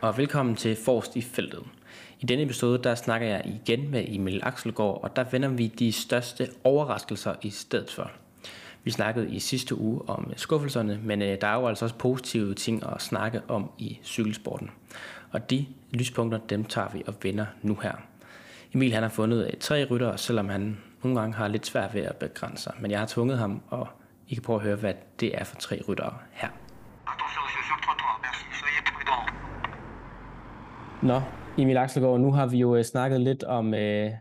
og velkommen til Forst i feltet. I denne episode der snakker jeg igen med Emil Axelgaard, og der vender vi de største overraskelser i stedet for. Vi snakkede i sidste uge om skuffelserne, men øh, der er jo altså også positive ting at snakke om i cykelsporten. Og de lyspunkter, dem tager vi og vender nu her. Emil han har fundet øh, tre ryttere, selvom han nogle gange har lidt svært ved at begrænse sig. Men jeg har tvunget ham, og I kan prøve at høre, hvad det er for tre ryttere her. Nå, Emil Axelgaard, nu har vi jo øh, snakket lidt om øh,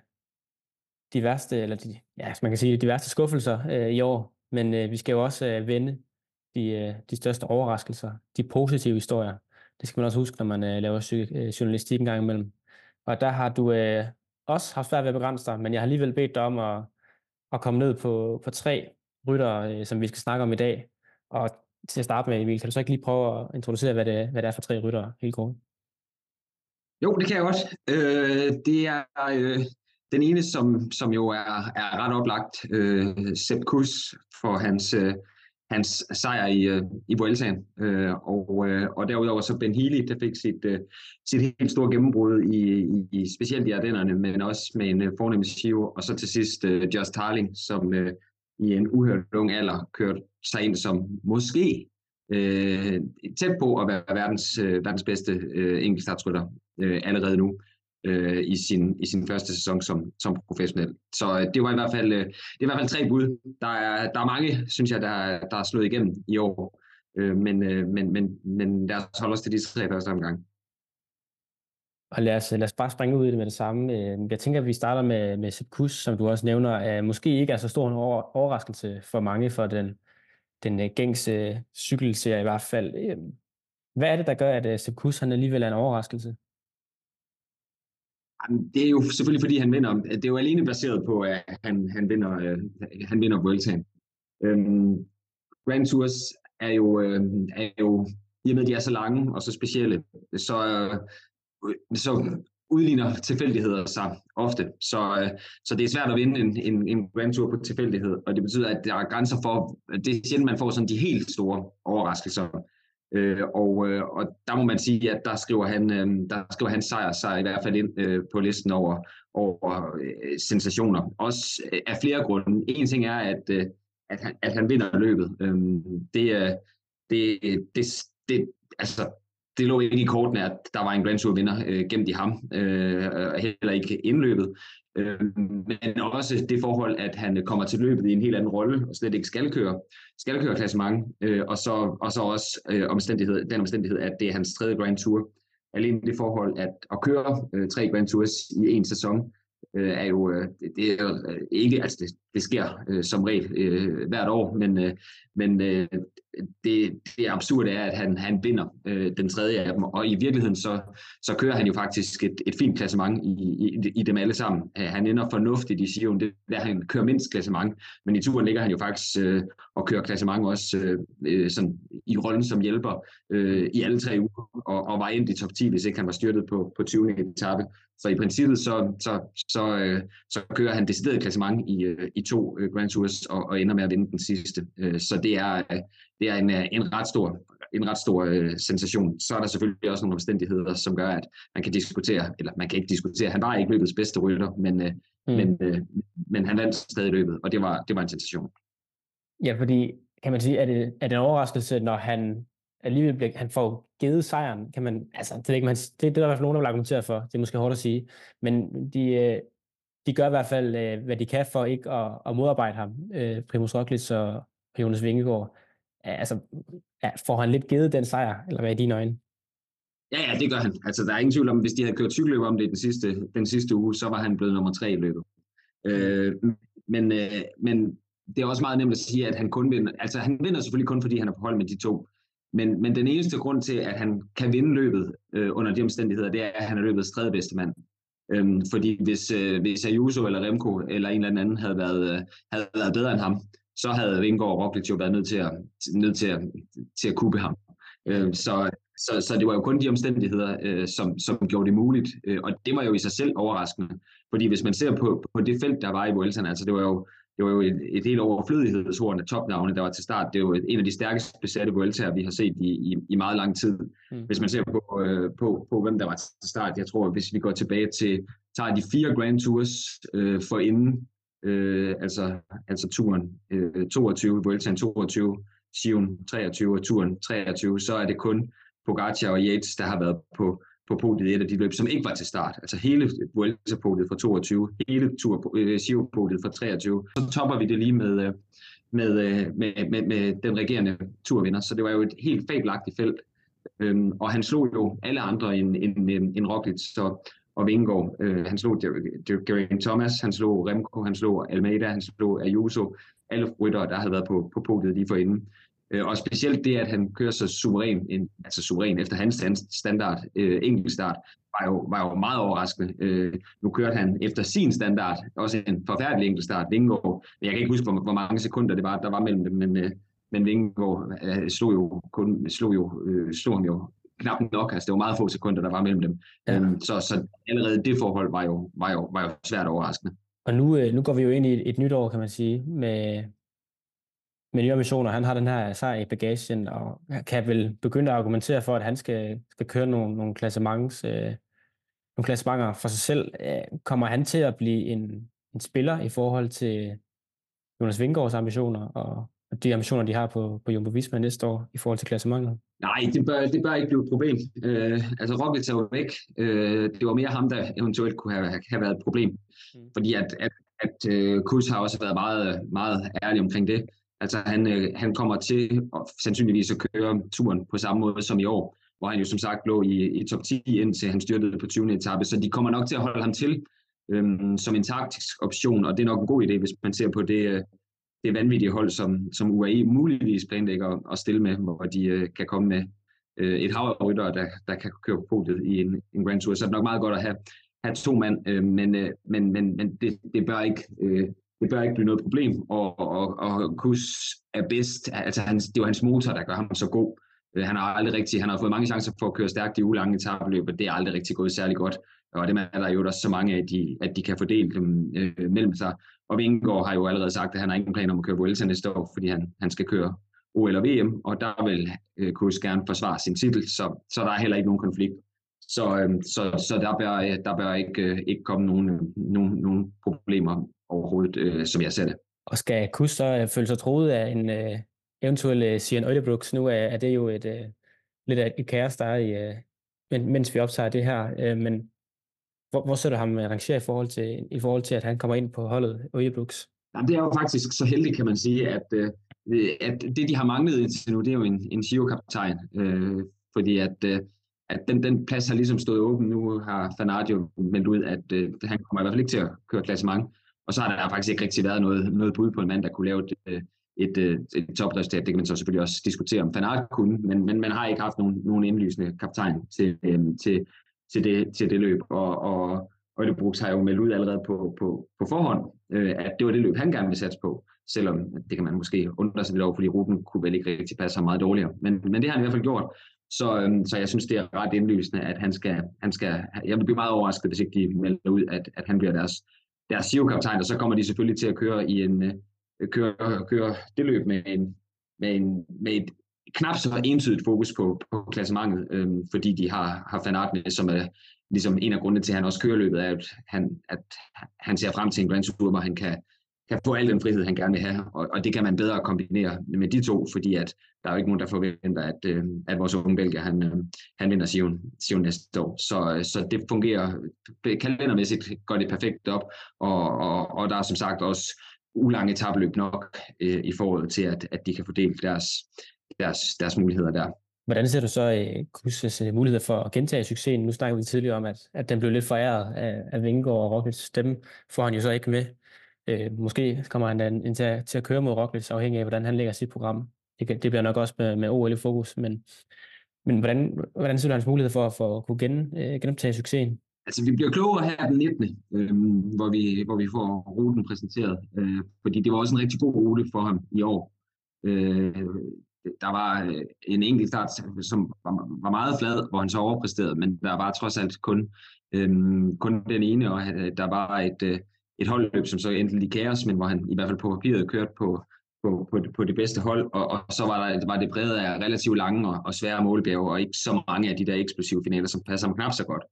de værste, eller de, ja, man kan sige, de værste skuffelser øh, i år, men øh, vi skal jo også øh, vende de, øh, de største overraskelser, de positive historier. Det skal man også huske, når man øh, laver øh, journalistik en gang imellem. Og der har du øh, også haft svært ved at begrænse dig, men jeg har alligevel bedt dig om at, at komme ned på, på tre rytter, øh, som vi skal snakke om i dag. Og til at starte med, Emil, kan du så ikke lige prøve at introducere, hvad det, hvad det er for tre rytter, helt kort? Jo, det kan jeg godt. Øh, det er øh, den ene, som, som jo er, er ret oplagt, øh, Sepp Kuss for hans, øh, hans sejr i, øh, i Vueltaen. Øh, og, øh, og derudover så Ben Healy, der fik sit, øh, sit helt store gennembrud i, i, i specielt i Ardennerne, men også med en øh, fornem skive. Og så til sidst øh, Just Tarling, som øh, i en uhørt ung alder kørte sig ind som måske øh, tæt på at være verdens, øh, verdens bedste øh, enkeltstartsrytter øh, allerede nu øh, i, sin, i sin første sæson som, som professionel. Så øh, det var i hvert fald, øh, det er i hvert fald tre bud. Der er, der er mange, synes jeg, der, der er slået igennem i år. Øh, men, øh, men, men, men lad os holde os til de tre første omgang. Og lad os, lad os bare springe ud i det med det samme. Øh, jeg tænker, at vi starter med, med Sepp Kuss, som du også nævner, er måske ikke er så stor en overraskelse for mange for den, den øh, gængse øh, cykelserie i hvert fald. Øhm, hvad er det, der gør, at øh, Sekus han alligevel er en overraskelse? Det er jo selvfølgelig, fordi han vinder. Det er jo alene baseret på, at han, han vinder, han vinder Vueltaen. Øhm, Grand Tours er jo, er jo, i og med, at de er så lange og så specielle, så, så udligner tilfældigheder sig ofte. Så, øh, så det er svært at vinde en, en, en Grand Tour på tilfældighed, og det betyder, at der er grænser for, det er sjældent, man får sådan de helt store overraskelser. Øh, og, øh, og der må man sige, at der skriver han, øh, der skriver han sejr sig i hvert fald ind øh, på listen over, over øh, sensationer. Også øh, af flere grunde. En ting er, at, øh, at, han, at han vinder løbet. Øh, det, øh, det, det, det, altså, det lå ikke i kortene, at der var en Grand Tour vinder øh, gemt i ham, øh, heller ikke indløbet. Øh, men også det forhold, at han kommer til løbet i en helt anden rolle, og slet ikke skal køre, skal køre klassement, øh, og, så, og så også øh, omstændighed, den omstændighed, at det er hans tredje Grand Tour. Alene det forhold, at at køre øh, tre Grand Tours i en sæson, øh, er jo, øh, det, det er jo øh, ikke, altså det, det sker øh, som regel øh, hvert år, men, øh, men øh, det, det absurde er, at han, han vinder øh, den tredje af dem, og i virkeligheden så, så kører han jo faktisk et, et fint klassement i, i, i dem alle sammen. Han ender fornuftigt i Sion, det der han kører mindst klassement, men i turen ligger han jo faktisk øh, og kører klassement også øh, øh, sådan, i rollen som hjælper øh, i alle tre uger, og, og var ind i top 10, hvis ikke han var styrtet på, på 20. etape. Så i princippet så, så, så, øh, så kører han decideret klassement i, øh, i to øh, Grand Tours og, og ender med at vinde den sidste. Øh, så det er, øh, det er en, en ret stor, en ret stor øh, sensation. Så er der selvfølgelig også nogle omstændigheder, som gør, at man kan diskutere, eller man kan ikke diskutere, han var ikke løbets bedste rytter, men, øh, mm. men, øh, men han vandt stadig løbet, og det var, det var en sensation. Ja, fordi kan man sige, er det, er det en overraskelse, når han alligevel bliver, han får givet sejren, kan man, altså, det er, ikke, man, det, det er der i hvert fald nogen, der vil argumentere for, det er måske hårdt at sige, men de, øh, de gør i hvert fald, øh, hvad de kan for ikke at, at modarbejde ham, øh, Primus Roglic og Jonas Vingegaard. Altså, får han lidt givet den sejr, eller hvad er dine øjne? Ja, ja, det gør han. Altså, der er ingen tvivl om, hvis de havde kørt cykelløb om det den sidste, den sidste uge, så var han blevet nummer tre i løbet. Øh, men, øh, men det er også meget nemt at sige, at han kun vinder. Altså, han vinder selvfølgelig kun, fordi han er på hold med de to. Men, men den eneste grund til, at han kan vinde løbet øh, under de omstændigheder, det er, at han er løbets tredje bedste mand. Øhm, fordi hvis, øh, hvis Ayuso eller Remco eller en eller anden havde været, øh, havde været bedre end ham, så havde Vingård og Roglic jo været nødt til at, nødt til at, til at kubbe ham. Øh, så, så, så det var jo kun de omstændigheder, øh, som, som gjorde det muligt. Øh, og det var jo i sig selv overraskende. Fordi hvis man ser på, på det felt, der var i Vueltaen, altså det var jo det var jo et, et helt overflødighedshorn af topnavne, der var til start. Det er jo en af de stærkest besatte Vueltaer, vi har set i, i, i meget lang tid. Mm. Hvis man ser på, øh, på, på, hvem der var til start, jeg tror, hvis vi går tilbage til, tager de fire Grand Tours øh, for inden, øh, altså, altså turen øh, 22, Vueltaen 22, Sion 23 og turen 23, så er det kun Pogacar og Yates, der har været på, på podiet i et af de løb, som ikke var til start. Altså hele Vuelta-podiet fra 22, hele tur, øh, podiet fra 23. Så topper vi det lige med, øh, med, øh, med, med, med den regerende turvinder. Så det var jo et helt fabelagtigt felt. Øhm, og han slog jo alle andre end, end, end, end Roglic så, og Vingegaard. Øh, han slog Geraint Thomas, han slog Remco, han slog Almeida, han slog Ayuso. Alle ryttere, der havde været på, på podiet lige forinden. Øh, og specielt det, at han kører så suveræn, altså suveræn efter hans standard øh, enkeltstart, var jo, var jo meget overraskende. Øh, nu kørte han efter sin standard, også en forfærdelig enkeltstart, Vingegaard. Men jeg kan ikke huske, hvor, hvor mange sekunder det var, der var mellem dem, men, øh, men Vingegaard øh, slog jo, kun, slog, jo, øh, slog ham jo knap nok. Altså, det var meget få sekunder, der var mellem dem. Ja. Um, så, så allerede det forhold var jo, var jo, var jo svært overraskende. Og nu, øh, nu går vi jo ind i et, et nyt år, kan man sige, med, miljøambitioner. Han har den her sejr i bagagen, og kan vel begynde at argumentere for, at han skal, skal køre nogle, nogle, klassements, øh, nogle klassementer for sig selv. Øh, kommer han til at blive en, en spiller i forhold til Jonas Vingårds ambitioner, og de ambitioner, de har på, på Jumbo Visma næste år i forhold til klassementet? Nej, det bør, det bør ikke blive et problem. Øh, altså Roglic er jo væk. Øh, det var mere ham, der eventuelt kunne have, have været et problem. Mm. Fordi at, at, at uh, Kus har også været meget, meget ærlig omkring det. Altså han, øh, han kommer til at, sandsynligvis at køre turen på samme måde som i år, hvor han jo som sagt lå i, i top 10 indtil han styrtede på 20. etape, så de kommer nok til at holde ham til øhm, som en taktisk option, og det er nok en god idé, hvis man ser på det, øh, det vanvittige hold, som, som UAE muligvis planlægger at stille med, hvor de øh, kan komme med øh, et hav af ryttere, der, der kan køre på podiet i en, en Grand Tour. Så det er nok meget godt at have, have to mand, øh, men, øh, men, men, men det, det bør ikke øh, det bør ikke blive noget problem, og, og, og Kus er bedst, altså han, det er jo hans motor, der gør ham så god. Øh, han har aldrig rigtig, han har fået mange chancer for at køre stærkt i ulange etabløb, og det er aldrig rigtig gået særlig godt. Og det er der jo også så mange af, de, at de kan fordele dem øhm, øh, mellem sig. Og Vingegaard har jo allerede sagt, at han har ingen plan om at køre Vuelta næste år, fordi han, han skal køre OL og VM, og der vil øh, Kus gerne forsvare sin titel, så, så der er heller ikke nogen konflikt. Så, øh, så, så der bør, der bør ikke, øh, ikke komme nogen, nogen, nogen problemer overhovedet, øh, som jeg ser det. Og skal Kus så øh, føle sig troet af en øh, eventuel øh, Sian Ødebrooks? Nu er, er det jo et, øh, lidt af et kaos, der er i, øh, mens vi optager det her. Øh, men hvor, hvor så du ham rangere i forhold til, i forhold til, at han kommer ind på holdet Ødebrooks? Jamen, det er jo faktisk så heldigt, kan man sige, at, øh, at det, de har manglet indtil nu, det er jo en, en Giro-kaptajn. Øh, fordi at, øh, at den, den plads har ligesom stået åben. Nu har Fanadio meldt ud, at øh, han kommer i hvert fald ikke til at køre klassement. Og så har der faktisk ikke rigtig været noget, noget bud på en mand, der kunne lave et, øh, et, øh, et, topresultat. Det kan man så selvfølgelig også diskutere, om Fanart kunne, men, men man har ikke haft nogen, nogen indlysende kaptajn til, øhm, til, til, det, til det løb. Og, og Øjle har jo meldt ud allerede på, på, på forhånd, øh, at det var det løb, han gerne ville satse på. Selvom det kan man måske undre sig lidt over, fordi ruten kunne vel ikke rigtig passe ham meget dårligere. Men, men det har han i hvert fald gjort. Så, øhm, så jeg synes, det er ret indlysende, at han skal, han skal... Jeg vil blive meget overrasket, hvis ikke de melder ud, at, at han bliver deres deres SIO-kaptajn, og så kommer de selvfølgelig til at køre i en øh, køre, køre det løb med en, med, en, med et knap så entydigt fokus på, på klassementet, øh, fordi de har, har Fanart som er ligesom en af grundene til, at han også kører løbet, er, at han, at han ser frem til en Grand Tour, hvor han kan, kan få al den frihed, han gerne vil have. Og, og det kan man bedre kombinere med de to, fordi at der er jo ikke nogen, der forventer, at, øh, at vores unge belgier, han, øh, han vinder Sion, Sion næste år. Så, øh, så det fungerer kalendermæssigt, går det perfekt op, og, og, og der er som sagt også ulange tabløb nok øh, i forhold til, at, at de kan fordele deres, deres, deres muligheder der. Hvordan ser du så øh, uh, Kuses uh, øh, mulighed for at gentage succesen? Nu snakkede vi tidligere om, at, at den blev lidt foræret af, af Vingegaard og Rockets. Dem får han jo så ikke med Øh, måske kommer han ind til, til at køre mod Roglic, afhængig af, hvordan han lægger sit program. Det, det bliver nok også med, med OL i fokus, men, men hvordan, hvordan ser du hans mulighed for, for at kunne gen, øh, genoptage succesen? Altså, vi bliver klogere her den 19., øh, hvor, vi, hvor vi får ruten præsenteret, øh, fordi det var også en rigtig god rute for ham i år. Øh, der var øh, en enkelt start, som var, var meget flad, hvor han så overpræsterede, men der var trods alt kun, øh, kun den ene, og øh, der var et, øh, et holdløb, som så endte i kaos, men hvor han i hvert fald på papiret kørte på, på, på, på det bedste hold, og, og så var, der, var det brede af relativt lange og, og svære målbjerge, og ikke så mange af de der eksplosive finaler, som passer ham knap så godt.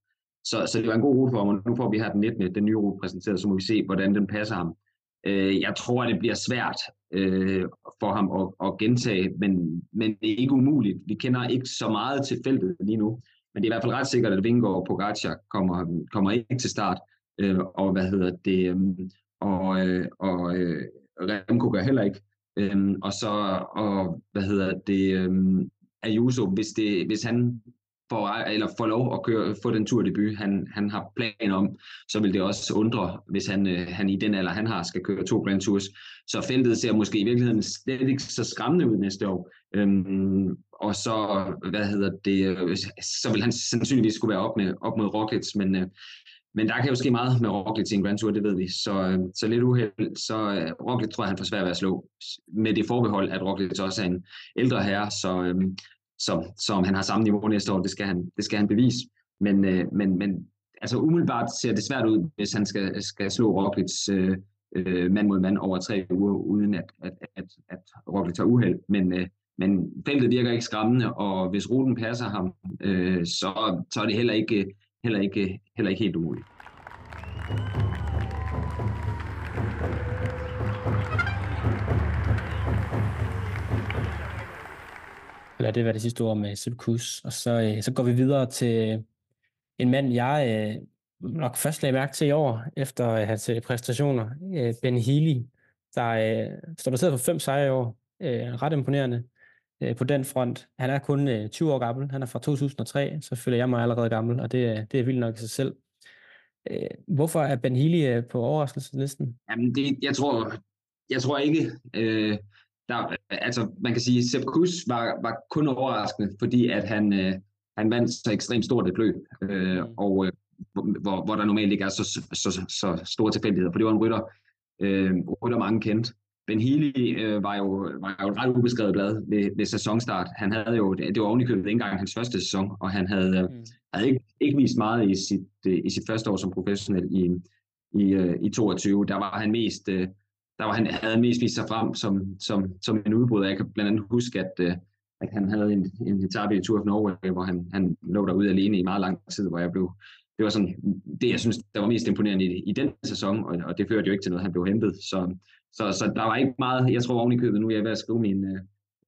Så, så det var en god rute for ham, og nu får vi her den 19. den nye rute præsenteret, så må vi se, hvordan den passer ham. Øh, jeg tror, at det bliver svært øh, for ham at, at gentage, men, men det er ikke umuligt. Vi kender ikke så meget til feltet lige nu, men det er i hvert fald ret sikkert, at Vingård og Pogacar kommer, kommer ikke til start, øh, og hvad hedder det, øh, og, øh, og øh, Remco gør heller ikke. Øh, og så, og, hvad hedder det, øh, Ayuso, hvis, det, hvis han får, eller får lov at køre, få den tur debut, han, han har planer om, så vil det også undre, hvis han, øh, han i den alder, han har, skal køre to Grand Tours. Så feltet ser måske i virkeligheden slet ikke så skræmmende ud næste år. Øhm, og så, hvad hedder det, øh, så vil han sandsynligvis skulle være op, med, op mod Rockets, men, øh, men der kan jo ske meget med Roglic i en Grand Tour, det ved vi. Så, øh, så lidt uheld, så øh, Roglic tror jeg, han får svært ved at slå. Med det forbehold, at Roglic også er en ældre herre, så, øh, så, så om han har samme niveau næste år, det skal han, det skal han bevise. Men, men, men altså umiddelbart ser det svært ud, hvis han skal, skal slå Roglic øh, mand mod mand over tre uger, uden at, at, at, at Roglic tager uheld. Men, øh, men feltet virker ikke skræmmende, og hvis ruten passer ham, øh, så, så er det heller ikke heller ikke, heller ikke helt umuligt. Lad det være det sidste ord med Silkus, Og så, øh, så går vi videre til en mand, jeg øh, nok først lagde mærke til i år, efter øh, hans set præstationer. Ben Healy, der står baseret på fem sejre i år. Ret imponerende øh, på den front. Han er kun øh, 20 år gammel, han er fra 2003, så føler jeg mig allerede gammel, og det, det er vildt nok i sig selv. Øh, hvorfor er Ben Healy øh, på overraskelseslisten? Jamen, det, jeg, tror, jeg tror ikke, øh, der, altså man kan sige, Sepp Kuss var, var kun overraskende, fordi at han, øh, han vandt så ekstremt stort et løb, øh, mm. og øh, hvor, hvor der normalt ikke er så, så, så, så store tilfældigheder, for det var en rytter, øh, rytter mange kendt. Ben Healy øh, var, jo, var jo et ret ubeskrevet blad ved, ved sæsonstart. Han havde jo, det var ovenikøbet ikke engang hans første sæson, og han havde, mm. havde ikke, ikke vist meget i sit, øh, i sit første år som professionel i, i, øh, i 22. Der var han mest, øh, der var han, havde han mest vist sig frem som, som, som en udbryder. Jeg kan blandt andet huske, at, at han havde en, en etape i Tour of Norway, hvor han, han lå derude alene i meget lang tid, hvor jeg blev, det var sådan det, jeg synes, der var mest imponerende i, i den sæson, og, og det førte jo ikke til noget, han blev hentet. Så, så, så der var ikke meget, jeg tror oven i købet, nu er ved at skrive min, øh,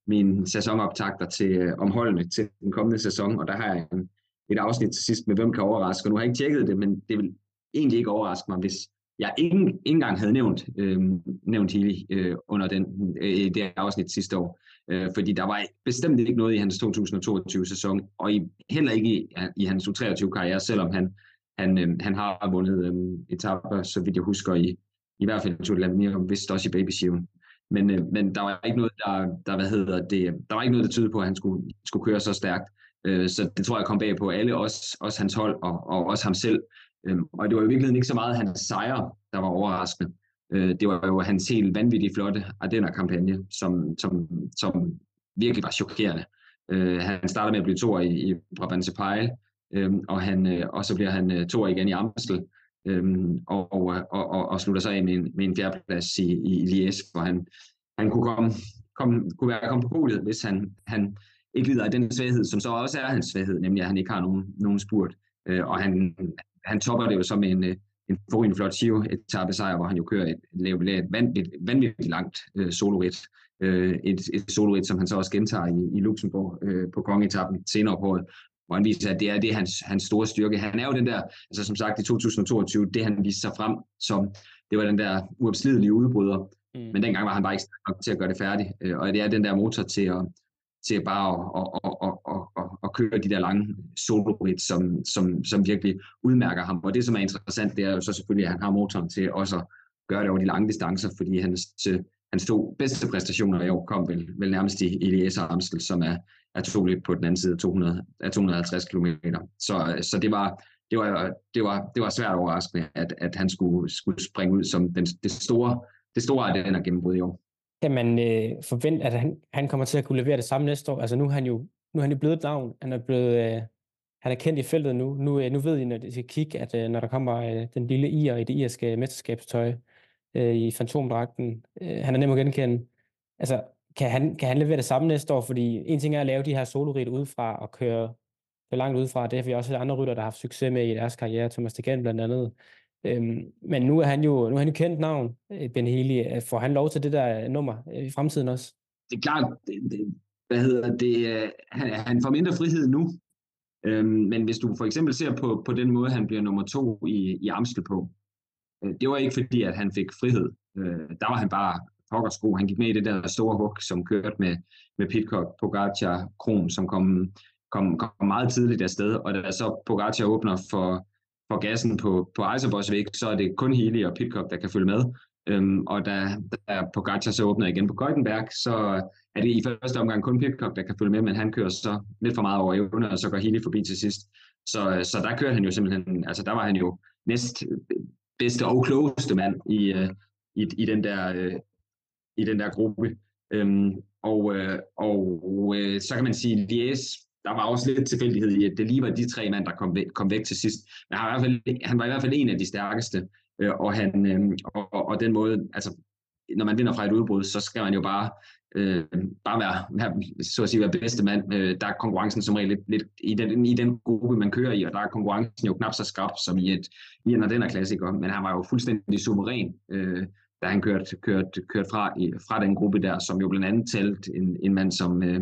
min sæsonoptagter til, omholdene om holdene til den kommende sæson, og der har jeg en, et afsnit til sidst med, hvem kan overraske, og nu har jeg ikke tjekket det, men det vil egentlig ikke overraske mig, hvis jeg ikke, ikke engang havde nævnt, øh, nævnt Healy øh, under den, øh, det afsnit sidste år, øh, fordi der var bestemt ikke noget i hans 2022-sæson, og i, heller ikke i, i hans 2023-karriere, selvom han, han, øh, han har vundet øh, etaper, så vidt jeg husker, i, i hvert fald tog de l'Avenir, vist også i Baby Men, øh, men der var ikke noget, der, der, hvad hedder det, der var ikke noget, der tyder på, at han skulle, skulle køre så stærkt. Øh, så det tror jeg kom bag på alle, også, også hans hold og, og også ham selv. Øh, og det var i virkeligheden ikke så meget hans sejre, der var overraskende. Øh, det var jo hans helt vanvittigt flotte Ardenner-kampagne, som, som, som virkelig var chokerende. Øh, han starter med at blive to i, i Brabantse Pejl, øh, og, han, øh, og så bliver han øh, to igen i Amstel, øhm, og, og, og, og slutter sig af med en, med en fjerdeplads i, i Liège, hvor han, han kunne, komme, komme, kunne være kommet på podiet, hvis han, han ikke lider af den svaghed, som så også er hans svaghed, nemlig at han ikke har nogen, nogen spurt. Øh, og han, han topper det jo så med en, en forrygende flot Giro etape sejr, hvor han jo kører et, et, et vanvittigt, vanvittigt langt øh, solorit. Øh, et, et solorit, som han så også gentager i, i Luxembourg øh, på kongetappen senere på året, hvor han viser, at det er, det hans, hans store styrke. Han er jo den der, altså som sagt i 2022, det han viste sig frem som, det var den der uopslidelige udbryder, mm. men dengang var han bare ikke nok til at gøre det færdigt, øh, og det er den der motor til at, til bare at, at, at, at, at, at køre de der lange solo som, som, som virkelig udmærker ham. Og det, som er interessant, det er jo så selvfølgelig, at han har motoren til også at gøre det over de lange distancer, fordi hans, hans to bedste præstationer i år kom vel, vel nærmest i Elias Amstel, som er, er to lidt på den anden side af, 200, af 250 km. Så, så det var, det var, det var, det var svært overraskende, at, at han skulle, skulle springe ud som den, det store, det store af den her gennembrud i år. Kan man øh, forvente, at han, han kommer til at kunne levere det samme næste år? Altså nu er han jo, nu er han jo blevet down. Han er blevet, øh, han er kendt i feltet nu. Nu, øh, nu ved I, når det skal kigge, at øh, når der kommer øh, den lille ir i det irske mesterskabstøj øh, i fantomdragten, øh, han er nem at genkende. Altså, kan han, kan han levere det samme næste år? Fordi en ting er at lave de her soloridt udefra og køre langt udefra. Det har vi også andre rytter, der har haft succes med i deres karriere, Thomas Degen blandt andet. Øhm, men nu er han jo nu er han jo kendt navn, øh, Ben Healy. Øh, får han lov til det der øh, nummer i fremtiden også? Det er klart, det, det, hvad hedder det, han, han får mindre frihed nu. Øhm, men hvis du for eksempel ser på, på den måde, han bliver nummer to i, i Amstel på, Øh, det var ikke fordi, at han fik frihed. Øh, der var han bare pokkersko. Han gik med i det der store hug, som kørte med, med Pitcock, Pogacar, Kron, som kom, kom, kom meget tidligt afsted. Og da så Pogacar åbner for, for gassen på, på Eiserbosvik, så er det kun Healy og Pitcock, der kan følge med. Øhm, og da, da Pogacar så åbner igen på Geutenberg, så er det i første omgang kun Pitcock, der kan følge med, men han kører så lidt for meget over evne, og så går Healy forbi til sidst. Så, så der kørte han jo simpelthen, altså der var han jo næst bedste og klogeste mand i, øh, i, i, den, der, øh, i den der gruppe. Øhm, og øh, og øh, så kan man sige, at Lies, der var også lidt tilfældighed i, at det lige var de tre mænd, der kom væk, kom væk til sidst. Men han var, i hvert fald, han var i hvert fald en af de stærkeste, øh, og, han, øh, og, og den måde, altså når man vinder fra et udbrud, så skal man jo bare, øh, bare være, være, så at sige, være bedste mand. Øh, der er konkurrencen som regel lidt, lidt i, den, i den gruppe, man kører i, og der er konkurrencen jo knap så skarp som i, et, i en af den her klassiker, men han var jo fuldstændig suveræn, øh, da han kørte, kørte, kørte fra, i, fra den gruppe der, som jo blandt andet talt en, en mand som, øh,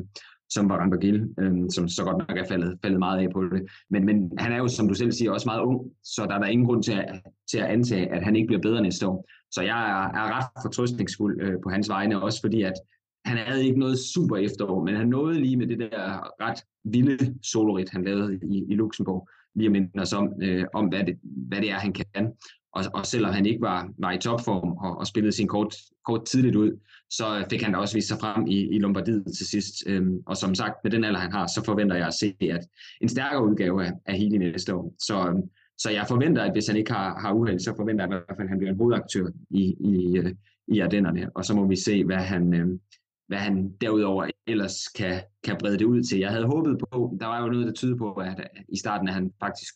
som var Rambagil, øh, som så godt nok er faldet, faldet meget af på det. Men, men han er jo, som du selv siger, også meget ung, så der er der ingen grund til at, til at antage, at han ikke bliver bedre næste år. Så jeg er, er ret fortrøstningsfuld øh, på hans vegne, også fordi at han havde ikke noget super efterår, men han nåede lige med det der ret vilde solorit, han lavede i, i Luxembourg, lige at minde os om, øh, om hvad, det, hvad det er, han kan. Og, og selvom han ikke var, var i topform og, og spillede sin kort, kort tidligt ud, så fik han da også vist sig frem i, i Lombardiet til sidst. Øhm, og som sagt, med den alder, han har, så forventer jeg at se at en stærkere udgave af, af Healy næste år. Så, øhm, så jeg forventer, at hvis han ikke har, har uheld, så forventer jeg i hvert fald, at han bliver en hovedaktør i, i, øh, i Ardennerne. Og så må vi se, hvad han, øh, hvad han derudover ellers kan, kan brede det ud til. Jeg havde håbet på, der var jo noget, der tyder på, at i starten at han faktisk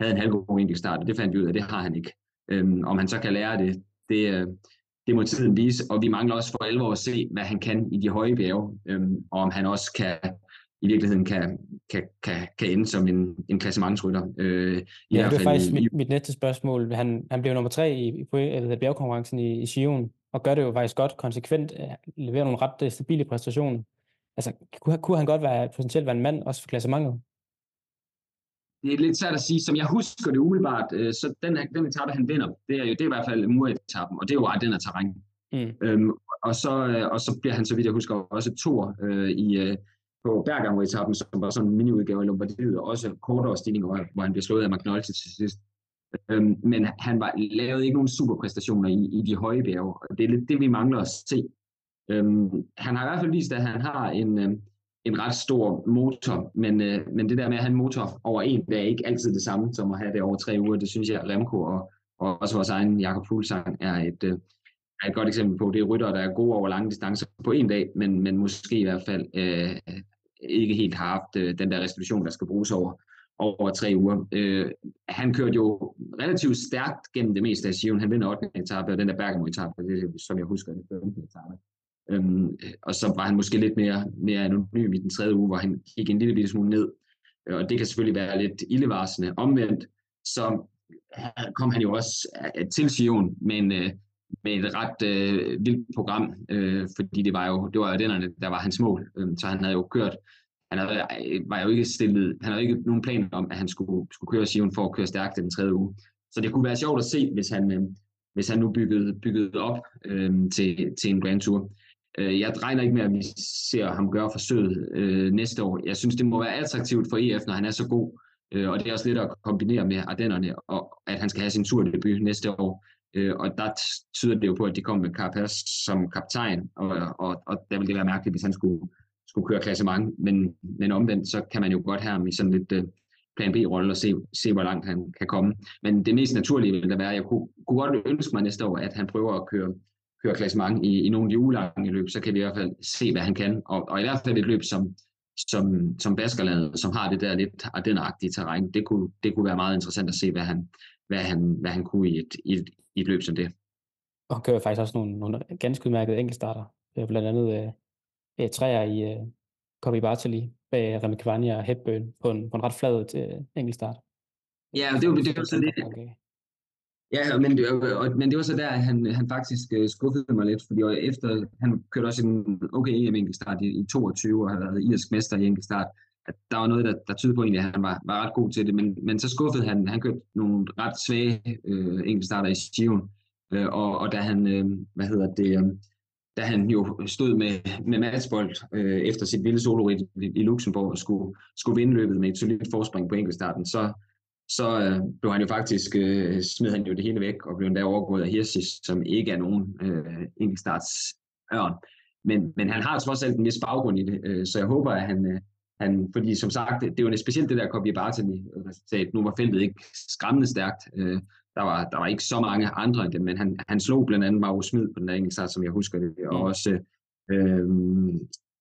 havde en halvgod enkelt start, og det fandt vi ud af, det har han ikke. Øhm, om han så kan lære det, det, øh, det må tiden vise, og vi mangler også for alvor at se, hvad han kan i de høje bjerge, øhm, og om han også kan i virkeligheden kan, kan, kan, kan ende som en, en klassementsrytter. Øh, i ja, det er faktisk mit, mit næste spørgsmål. Han, han blev nummer tre i, i, i bjergkonkurrencen i, i Sion, og gør det jo faktisk godt konsekvent, leverer nogle ret øh, stabile præstationer. Altså, kunne, kunne han godt være, potentielt være en mand, også for klassementet? Det er lidt svært at sige. Som jeg husker det umiddelbart, øh, så den, den etape, han vinder, det er jo det er i hvert fald muretappen, og det er jo den her terræn. Mm. Øhm, og, så, øh, og så bliver han, så vidt jeg husker, også to øh, i, øh, på Bergamo-etappen, som var sådan en mini-udgave af Lombardiet, og også kortere stigninger, hvor, hvor han blev slået af McNulty til sidst. Øhm, men han var, lavede ikke nogen superpræstationer i, i de høje bjerge, og det er lidt det, vi mangler at se. Øhm, han har i hvert fald vist, at han har en, øh, en ret stor motor, men, øh, men det der med at have en motor over en dag er ikke altid det samme som at have det over tre uger. Det synes jeg, Remco og, og også vores egen Jakob Fuglsang er et, øh, er et godt eksempel på. Det er rytter, der er gode over lange distancer på en dag, men, men måske i hvert fald øh, ikke helt har haft øh, den der restitution, der skal bruges over, over tre uger. Øh, han kørte jo relativt stærkt gennem det meste af Sion. Han vinder 8. etape, og den der Bergamo-etape, det, som jeg husker, det 15. etape. Øhm, og så var han måske lidt mere, mere anonym i den tredje uge, hvor han gik en lille smule ned. Øh, og det kan selvfølgelig være lidt ildevarsende. Omvendt, så kom han jo også øh, til Sion med, en, øh, med et ret øh, vildt program, øh, fordi det var jo det var jo dennerne, der var hans mål. Øh, så han havde jo kørt, han havde, var jo ikke stillet, han havde ikke nogen plan om, at han skulle, skulle køre Sion for at køre stærkt den tredje uge. Så det kunne være sjovt at se, hvis han, øh, hvis han nu byggede, byggede op øh, til, til en Grand Tour. Øh, jeg regner ikke med, at vi ser ham gøre forsøget øh, næste år. Jeg synes, det må være attraktivt for EF, når han er så god. Øh, og det er også lidt at kombinere med Ardennerne, og at han skal have sin turdebut næste år. Øh, og der tyder det jo på, at de kommer med Carapaz som kaptajn, og, og, og der ville det være mærkeligt, hvis han skulle, skulle køre klassement. Men, men omvendt, så kan man jo godt have ham i sådan lidt øh, plan B-rolle og se, se, hvor langt han kan komme. Men det mest naturlige vil da være, at jeg kunne, kunne godt ønske mig næste år, at han prøver at køre køre klassement i, i nogle af de ugelange løb, så kan vi i hvert fald se, hvad han kan. Og, og i hvert fald et løb som, som, som Baskerlandet, som har det der lidt ardenagtige terræn. Det kunne, det kunne være meget interessant at se, hvad han, hvad han, hvad han kunne i et, i, et, i et løb som det. Og han kører faktisk også nogle, nogle ganske udmærkede enkeltstarter. Øh, blandt andet øh, øh, træer i øh, Kobi Bartoli bag Remy Kvania og Hepburn på en, på en ret flad øh, enkeltstart. Ja, det var, det var så det. Ja, men, og, men det var så der, at han, han faktisk uh, skuffede mig lidt, fordi efter, han kørte også en okay EM enkeltstart i, i 22 og har været irsk mester i enkeltstart, at der var noget, der, der tyder på, at han var, var ret god til det, men, men så skuffede han, han kørte nogle ret svage uh, enkeltstarter i Sion, uh, og, og da han, uh, hvad hedder det, um, da han jo stod med, med matchbold øh, efter sit vilde solo i, i Luxembourg og skulle, skulle vinde løbet med et solidt forspring på enkeltstarten, så, så øh, blev han jo faktisk, øh, smed han jo det hele væk og blev endda overgået af Hirsis, som ikke er nogen øh, enkeltstartsørn. Men, men han har trods alt en vis baggrund i det, øh, så jeg håber, at han, øh, han, fordi som sagt, det, det var specielt det der Kobe Bartali resultat. Nu var feltet ikke skræmmende stærkt. Øh, der, var, der var ikke så mange andre end dem, men han, han slog blandt andet Mauro Smid på den der enkeltstart, som jeg husker det, og mm. også øh,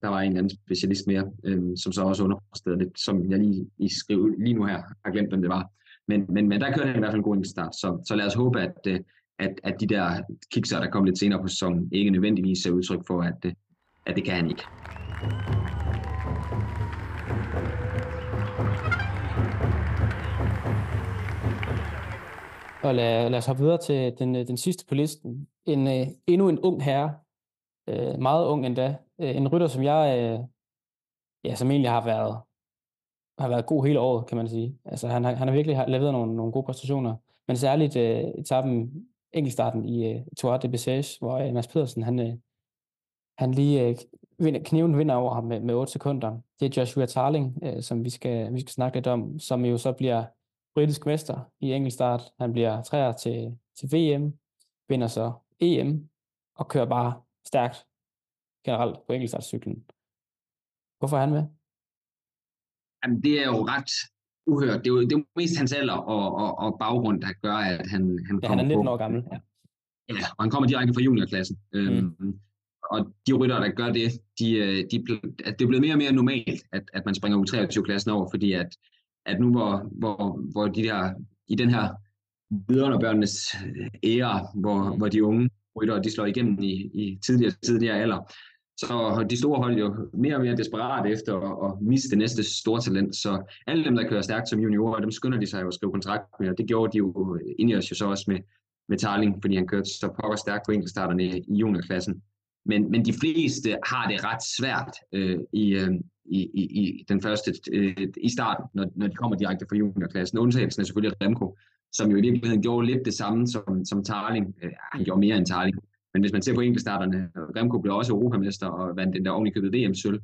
der var en eller anden specialist mere, øh, som så også understøttede lidt, som jeg lige, I skriver lige nu her har glemt, hvem det var. Men, men, men der kørte han i hvert fald en god start, så, så lad os håbe, at, øh, at, at de der kikser, der kom lidt senere på sæsonen, ikke nødvendigvis er udtryk for, at, øh, at det kan han ikke. Og lad, lad os hoppe videre til den, øh, den sidste på listen. En, øh, endnu en ung herre, øh, meget ung endda. Øh, en rytter, som jeg, øh, ja, som egentlig har været har været god hele året, kan man sige. Altså, han, han har virkelig leveret nogle, nogle gode præstationer, men særligt øh, etappen, enkeltstarten i øh, Tour de Bessage, hvor øh, Mads Pedersen, han, øh, han lige øh, vinder, kniven vinder over ham med, med 8 sekunder. Det er Joshua Tarling, øh, som vi skal, vi skal snakke lidt om, som jo så bliver britisk mester i enkeltstart. Han bliver træer til, til VM, vinder så EM og kører bare stærkt generelt på enkeltstartcyklen. Hvorfor er han med? Jamen, det er jo ret uhørt. Det er jo, det er jo mest hans alder og, og, og baggrund, der gør, at han, han ja, kommer han er 19 år gammel. Ja. ja, og han kommer direkte fra juniorklassen. Mm. Øhm, og de rytter, der gør det, de, øh, de, at det er blevet mere og mere normalt, at, at man springer U23-klassen over, fordi at, at nu hvor, hvor, hvor de der, i den her vidunderbørnenes øh, æra, hvor, hvor de unge rytter, de slår igennem i, i tidligere, tidligere alder, så de store hold jo mere og mere desperat efter at, at miste det næste store talent. Så alle dem, der kører stærkt som juniorer, dem skynder de sig jo at skrive kontrakt med, og det gjorde de jo øh, Ineos jo så også med, med Tarling, fordi han kørte så pokker stærkt på enkeltstarterne i juniorklassen. Men, men de fleste har det ret svært øh, i, øh, i, i, i den første øh, i starten, når, når de kommer direkte fra juniorklassen. Undtagelsen er selvfølgelig Remco, som jo i virkeligheden gjorde lidt det samme som, som Tarling. Øh, han gjorde mere end Tarling. Men hvis man ser på enkeltstarterne, Remco blev også europamester og vandt den der oven i købet VM-sølv,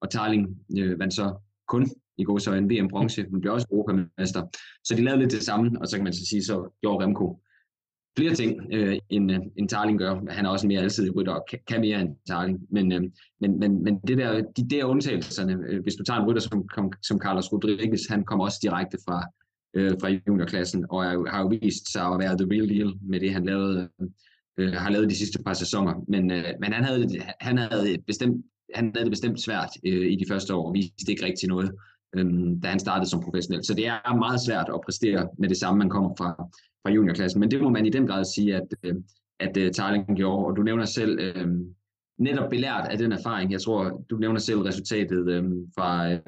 og Tarling øh, vandt så kun i går så en VM-bronze, men blev også europamester. Så de lavede lidt det samme, og så kan man så sige, så gjorde Remco flere ting, øh, end, øh, end Tarling gør. Han er også en mere alsidig rytter og kan, kan mere end Tarling. Men, øh, men, men, men det der, de der undtagelserne, øh, hvis du tager en rytter som, som, som Carlos Rodriguez, han kommer også direkte fra, øh, fra juniorklassen, og er, har jo vist sig at være the real deal med det, han lavede øh, har lavet de sidste par sæsoner. Men, øh, men han, havde, han, havde bestemt, han havde det bestemt svært øh, i de første år, og viste ikke rigtig noget, øh, da han startede som professionel. Så det er meget svært at præstere med det samme, man kommer fra, fra juniorklassen. Men det må man i den grad sige, at, øh, at uh, Thailand gjorde. Og du nævner selv øh, netop belært af den erfaring. Jeg tror, du nævner selv resultatet øh, fra, øh,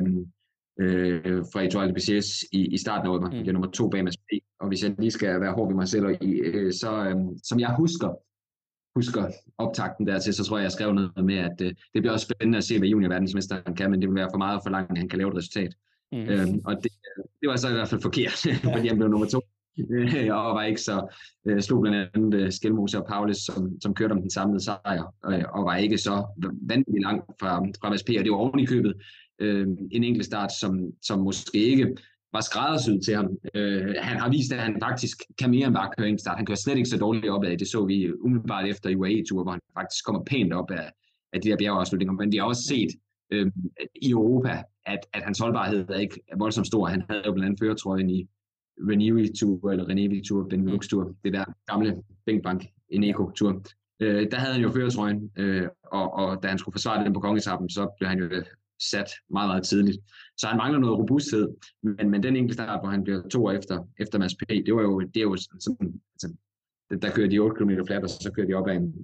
øh, fra Etoile de i, i starten af året. Man mm. nummer to bag Mads P. Og hvis jeg lige skal være hård ved mig selv, i, øh, så øh, som jeg husker, husker optakten dertil, så tror jeg, jeg skrev noget med, at øh, det bliver også spændende at se, hvad juniorverdensmesteren kan, men det vil være for meget for langt, at han kan lave et resultat. Mm. Øh, og det, det var så i hvert fald forkert, ja. fordi han blev nummer to. og var ikke så, øh, slog blandt andet øh, Skelmose og Paulus, som, som kørte om den samlede sejr, øh, og var ikke så vanvittigt langt fra, fra MSP, og det var oven i købet øh, en enkelt start, som, som måske ikke var skræddersyet til ham. Øh, han har vist, at han faktisk kan mere end bare køre en start. Han kører slet ikke så dårligt opad. Det så vi umiddelbart efter UAE-tur, hvor han faktisk kommer pænt op af, af de der bjergeafslutninger. Men vi har også set øh, i Europa, at, at hans holdbarhed er ikke voldsomt stor. Han havde jo blandt andet føretrøjen i Renewi Tour, eller Renewi Tour, Benelux Tour, det der gamle Bænkbank Eneco Tour. Øh, der havde han jo føretrøjen, øh, og, og da han skulle forsvare den på kongetappen, så blev han jo sat meget, meget tidligt. Så han mangler noget robusthed, men, men den enkelte start, hvor han bliver to år efter, efter Mads P., det var jo, det er jo sådan, altså, der kører de 8 km flat, og så kører de op ad en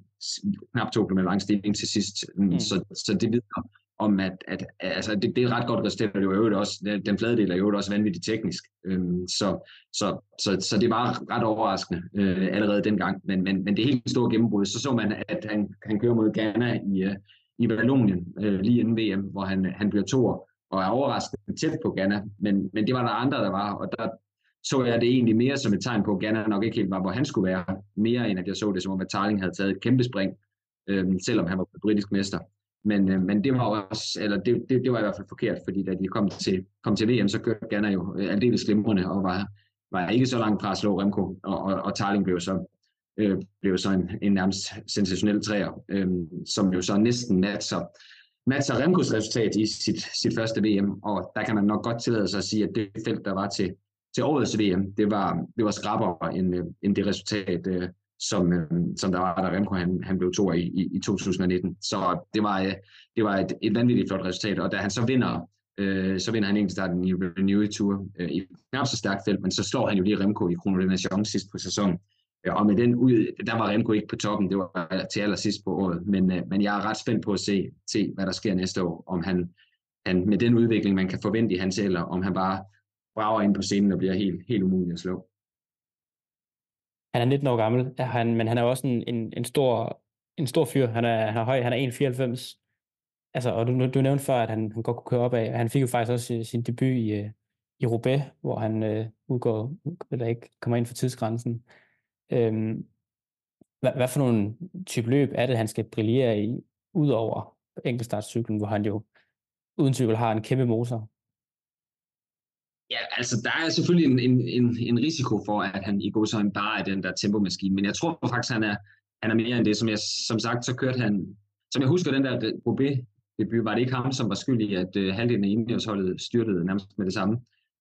knap 2 km lang stigning til sidst. Mm. Så, så det vidner om, at, at altså, det, det er et ret godt resultat, og det er jo også, den flade del er jo også vanvittigt teknisk. Øhm, så, så, så, så det var ret overraskende øh, allerede dengang. Men, men, men det helt store gennembrud, så så man, at han, han kører mod Ghana i, uh, i Vallonien øh, lige inden VM, hvor han, han bliver to og er overraskende tæt på Ghana. Men, men det var der andre, der var, og der så jeg det egentlig mere som et tegn på, at Ghana nok ikke helt var, hvor han skulle være, mere end at jeg så det som om, at Tarling havde taget et kæmpe spring, øh, selvom han var britisk mester. Men, øh, men det var også, eller det, det, det var i hvert fald forkert, fordi da de kom til, kom til VM, så kørte Ghana jo øh, aldeles glimrende og var, var ikke så langt fra at slå Remco, og, og, og Tarling blev så, øh, blev så en, en nærmest sensationel træer, øh, som jo så næsten matcher, matcher Remkos resultat i sit, sit første VM, og der kan man nok godt tillade sig at sige, at det felt, der var til, til årets VM, det var, det var skrabere end, øh, end det resultat, øh, som, øh, som der var, da Remco han, han blev to i, i, i 2019. Så det var, øh, det var et, et vanvittigt flot resultat, og da han så vinder, øh, så vinder han egentlig starten i Renew Tour øh, i knap så stærkt felt, men så slår han jo lige Remco i Chrono Nation sidst på sæsonen. Og med den ud, der var Remco ikke på toppen, det var til allersidst på året, men, øh, men jeg er ret spændt på at se, se, hvad der sker næste år, om han, han med den udvikling, man kan forvente i hans alder, om han bare brager ind på scenen og bliver helt, helt umulig at slå. Han er 19 år gammel, han, men han er også en, en, en, stor, en stor fyr. Han er, han er høj, han er 1,94. Altså, og du, du nævnte før, at han, han godt kunne køre op af. Han fik jo faktisk også sin, debut i, øh, i Roubaix, hvor han øh, udgår, eller ikke kommer ind for tidsgrænsen. Øhm, hvad, hvad for nogle type løb er det, han skal brillere i, udover enkeltstartscyklen, hvor han jo uden tvivl har en kæmpe motor? Ja, altså der er selvfølgelig en, en, en, en risiko for, at han i godsøjne bare er den der tempomaskine, men jeg tror faktisk, han er, han er mere end det. Som, jeg, som sagt, så kørte han, som jeg husker den der Roubaix debut, var det ikke ham, som var skyld i, at øh, halvdelen af indendørsholdet styrtede nærmest med det samme,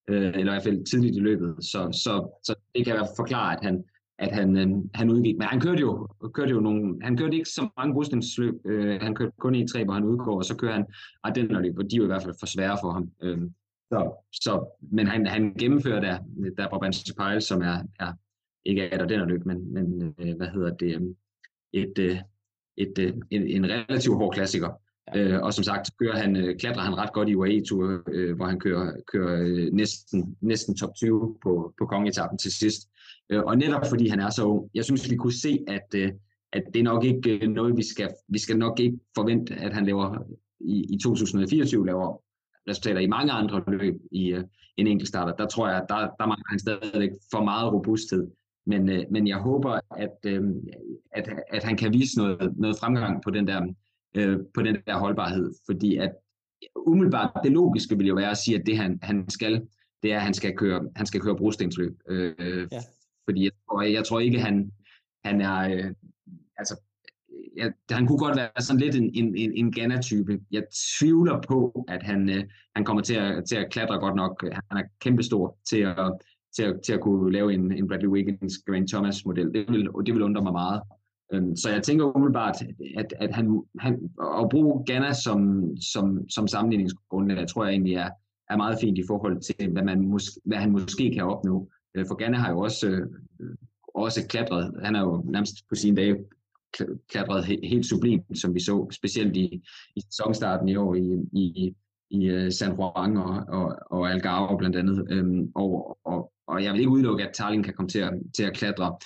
øh, eller i hvert fald tidligt i løbet. Så, så, så det kan jeg forklare, at han, at han, uh, han udgik. Men han kørte jo, kørte jo nogle, han kørte ikke så mange brugstningsløb. Uh, han kørte kun i tre, hvor han udgår, og så kører han Ardennerløb, og de er jo i hvert fald for svære for ham. Uh, så, så, men han, han gennemfører der, der Brabantse Pejl, som er, er ikke er der den løb, men, men øh, hvad hedder det, øh, et, øh, et, et, en, en relativt hård klassiker. Øh, og som sagt, kører han, klatrer han ret godt i UAE-tur, øh, hvor han kører, kører øh, næsten, næsten top 20 på, på kongetappen til sidst. Øh, og netop fordi han er så ung, jeg synes, vi kunne se, at, øh, at det er nok ikke øh, noget, vi skal, vi skal nok ikke forvente, at han laver i, i 2024 laver resultater i mange andre løb i uh, en enkelt starter. Der tror jeg, der, der mangler han stadigvæk for meget robusthed. Men, øh, men jeg håber, at, at, at han kan vise noget, noget fremgang på den der, på den der holdbarhed. Fordi at umiddelbart det logiske vil jo være at sige, at det han, han skal, det er, at han skal køre, han skal køre brostensløb. Øh, ja. Fordi jeg tror, jeg tror ikke, han, han er, Øh, altså jeg, han kunne godt være sådan lidt en, en, en, en Ghana-type. Jeg tvivler på, at han, øh, han kommer til at, til at klatre godt nok. Han er kæmpestor til at, til at, til at kunne lave en, en Bradley Wiggins, Grant Thomas-model. Det vil, det vil undre mig meget. Øhm, så jeg tænker umiddelbart, at, at han, han, at bruge Ghana som, som, som sammenligningsgrundlag, tror jeg egentlig er, er meget fint i forhold til, hvad, man mås, hvad han måske kan opnå. Øh, for Ganna har jo også, øh, øh, også klatret. Han er jo nærmest på sine dage klatret helt sublimt, som vi så, specielt i, i sæsonstarten i år i, i, i San Juan og, og, og Algarve blandt andet. Øhm, og, og, og jeg vil ikke udelukke, at Tarling kan komme til at, til at klatre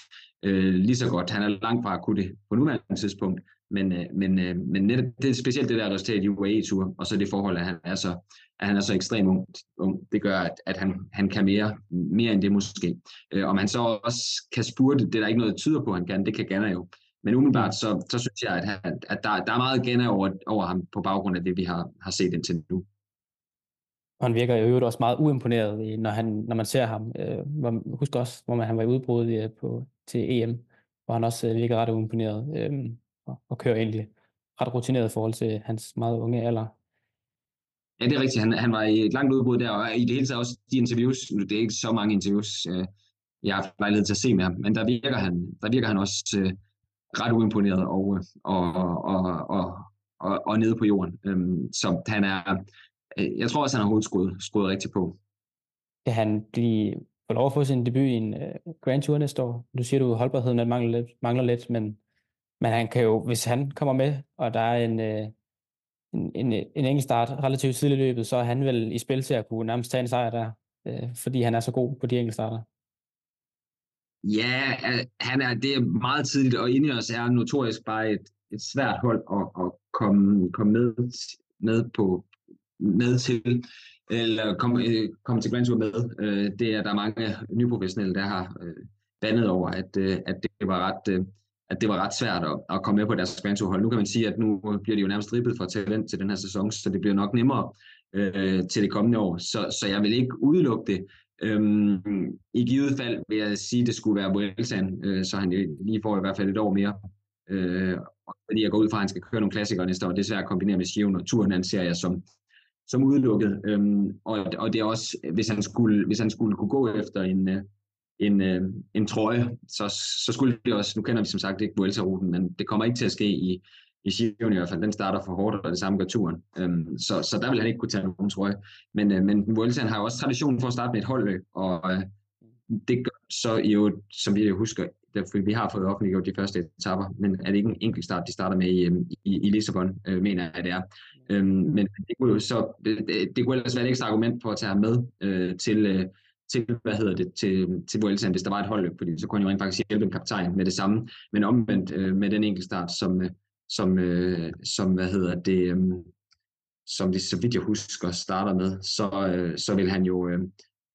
øh, lige så godt. Han er langt fra at kunne det på nuværende tidspunkt, men, øh, men, øh, men netop, det er specielt det der resultat i UAE-tur, og så det forhold, at han er så, at han er så ekstremt ung. ung. Det gør, at, at han, han kan mere, mere end det måske. Øh, om han så også kan spurte, det er der ikke noget, der tyder på, at han kan. Det kan Ganna jo. Men umiddelbart, så, så synes jeg, at, han, at der, der er meget Ganna over, over ham på baggrund af det, vi har, har set indtil nu. Og han virker jo også meget uimponeret, når, han, når man ser ham. Øh, husk også, hvor man, han var i udbrud øh, på, til EM, hvor han også øh, virker ret uimponeret øh, og, og kører egentlig ret rutineret i forhold til hans meget unge alder. Ja, det er rigtigt. Han, han var i et langt udbrud der, og i det hele taget også de interviews, det er ikke så mange interviews, øh, jeg har haft lejlighed til at se med ham, men der virker han, der virker han også øh, ret uimponeret og, og, og, og, og, og nede på jorden. Øhm, så han er, øh, jeg tror også, han har hovedet skruet, skruet rigtigt på. Kan han blive, få lov at få sin debut i en uh, Grand Tour næste år? Du siger, du holdbarheden at mangler lidt, mangler lidt men, men han kan jo, hvis han kommer med, og der er en, øh, en, en, en enkelt start relativt tidligt i løbet, så er han vel i spil til at kunne nærmest tage en sejr der, øh, fordi han er så god på de enkelte starter. Ja, han er, det er meget tidligt, og Ineos er notorisk bare et, et svært hold at, at komme, komme med, med, på, med til, eller komme, øh, komme til Grand Tour med. Det er der mange nyprofessionelle, der har bandet over, at, at det var ret at det var ret svært at, at komme med på deres Grand hold. Nu kan man sige, at nu bliver de jo nærmest ribbet for talent til den her sæson, så det bliver nok nemmere øh, til det kommende år. Så, så jeg vil ikke udelukke det. Øhm, I givet fald vil jeg sige, at det skulle være Vueltaen, øh, så han lige får i hvert fald et år mere. Øh, fordi jeg går ud fra, at han skal køre nogle klassikere næste år. Det er svært at kombinere med Skiven og turen, han ser jeg som, som udelukket. Øhm, og, og det er også, hvis han skulle, hvis han skulle kunne gå efter en, øh, en, øh, en trøje, så, så skulle det også, nu kender vi som sagt ikke Vuelta-ruten, men det kommer ikke til at ske i, i Skiven i hvert fald. Den starter for hårdt, og det samme gør turen. Øhm, så, så der vil han ikke kunne tage nogen trøje. Men, øh, men Vuelta har jo også tradition for at starte med et holdløb, og øh, det gør så i jo, som vi husker, derfor vi har fået offentliggjort de første etapper, men er det ikke en enkelt start, de starter med i, øhm, i, i Lissabon, øh, mener jeg, at det er. Øhm, men det kunne jo så, det, det, det kunne ellers være et ekstra argument for at tage ham med øh, til, øh, til, hvad hedder det, til, til Vueltaen, hvis der var et holdløb, fordi så kunne han jo rent faktisk hjælpe en kaptajn med det samme, men omvendt øh, med den enkelte start, som, øh, som, øh, som, hvad hedder det, øh, som det, så vidt jeg husker, starter med, så, øh, så vil han jo, øh,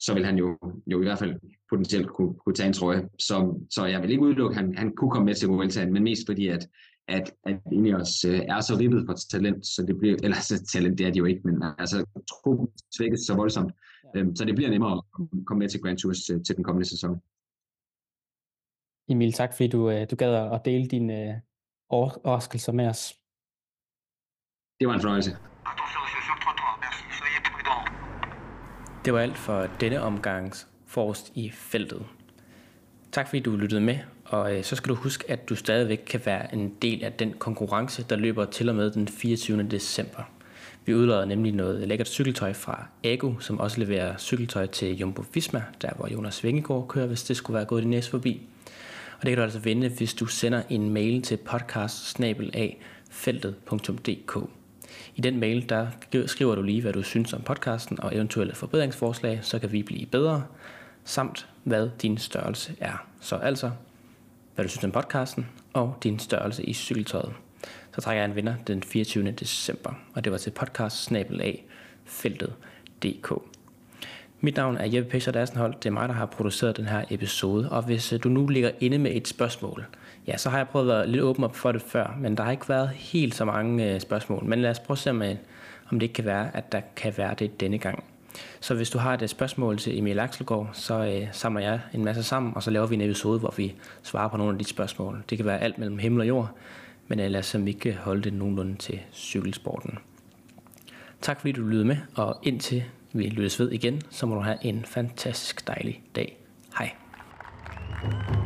så vil han jo, jo i hvert fald potentielt kunne, kunne tage en trøje. Så, så jeg vil ikke udelukke, at han, han kunne komme med til Vueltaen, men mest fordi, at, at, at Ineos øh, er så ribbet for talent, så det bliver, eller så talent det er de jo ikke, men altså truppen svækkes så voldsomt øhm, så det bliver nemmere at komme med til Grand Tours til, til den kommende sæson. Emil, tak fordi du, øh, du gad at dele dine øh, overraskelser med os. Det var en fornøjelse. Det var alt for denne omgangs forrest i feltet. Tak fordi du lyttede med, og øh, så skal du huske, at du stadigvæk kan være en del af den konkurrence, der løber til og med den 24. december. Vi udlader nemlig noget lækkert cykeltøj fra Ago, som også leverer cykeltøj til Jumbo Visma, der hvor Jonas Vingegaard kører, hvis det skulle være gået din næste forbi. Og det kan du altså vinde, hvis du sender en mail til podcast feltet.dk. I den mail, der skriver du lige, hvad du synes om podcasten og eventuelle forbedringsforslag, så kan vi blive bedre, samt hvad din størrelse er. Så altså, hvad du synes om podcasten og din størrelse i cykeltøjet. Så trækker jeg en vinder den 24. december, og det var til podcast feltet.dk. Mit navn er Jeppe Pescher Dassenhold. Det er mig, der har produceret den her episode. Og hvis øh, du nu ligger inde med et spørgsmål, ja, så har jeg prøvet at være lidt åben op for det før, men der har ikke været helt så mange øh, spørgsmål. Men lad os prøve at se, om øh, det ikke kan være, at der kan være det denne gang. Så hvis du har et øh, spørgsmål til Emil Axelgaard, så øh, samler jeg en masse sammen, og så laver vi en episode, hvor vi svarer på nogle af de spørgsmål. Det kan være alt mellem himmel og jord, men øh, ellers som ikke holde det nogenlunde til cykelsporten. Tak fordi du lyttede med, og indtil vi lyttes ved igen, så må du have en fantastisk dejlig dag. Hej. thank you